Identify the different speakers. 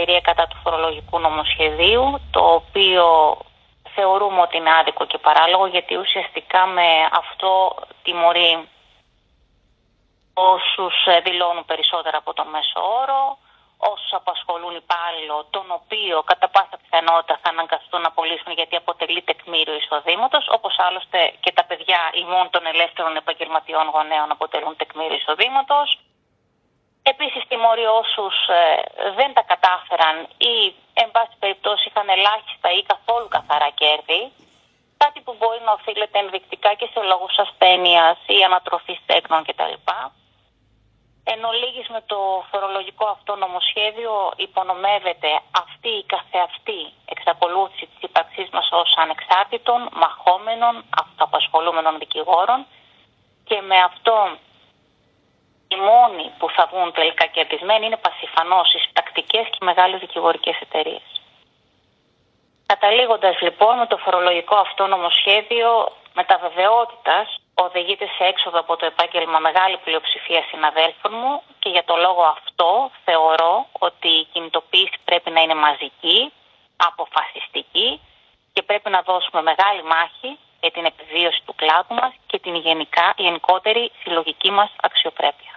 Speaker 1: διαμαρτυρία κατά του φορολογικού νομοσχεδίου, το οποίο θεωρούμε ότι είναι άδικο και παράλογο, γιατί ουσιαστικά με αυτό τιμωρεί όσους δηλώνουν περισσότερα από τον μέσο όρο, όσους απασχολούν υπάλληλο, τον οποίο κατά πάσα πιθανότητα θα αναγκαστούν να απολύσουν γιατί αποτελεί τεκμήριο εισοδήματος, όπως άλλωστε και τα παιδιά ημών των ελεύθερων επαγγελματιών γονέων αποτελούν τεκμήριο εισοδήματος. Επίσης τιμωρεί όσους ε, δεν τα κατάφεραν ή εν πάση περιπτώσει είχαν ελάχιστα ή καθόλου καθαρά κέρδη, κάτι που μπορεί να οφείλεται ενδεικτικά και σε λόγους ασθένειας ή ανατροφής τέκνων κτλ. Εν ολίγης με το φορολογικό αυτό νομοσχέδιο υπονομεύεται αυτή η καθεαυτή εξακολούθηση της ύπαρξής μας ως ανεξάρτητων, μαχόμενων, αυτοαπασχολούμενων δικηγόρων και με αυτό οι μόνοι που θα βγουν τελικά κερδισμένοι είναι πασιφανώς οι τακτικές και μεγάλες δικηγορικές εταιρείες. Καταλήγοντας λοιπόν με το φορολογικό αυτό νομοσχέδιο με τα βεβαιότητας οδηγείται σε έξοδο από το επάγγελμα μεγάλη πλειοψηφία συναδέλφων μου και για το λόγο αυτό θεωρώ ότι η κινητοποίηση πρέπει να είναι μαζική, αποφασιστική και πρέπει να δώσουμε μεγάλη μάχη για την επιβίωση του κλάδου μας και την γενικά, γενικότερη συλλογική μας αξιοπρέπεια.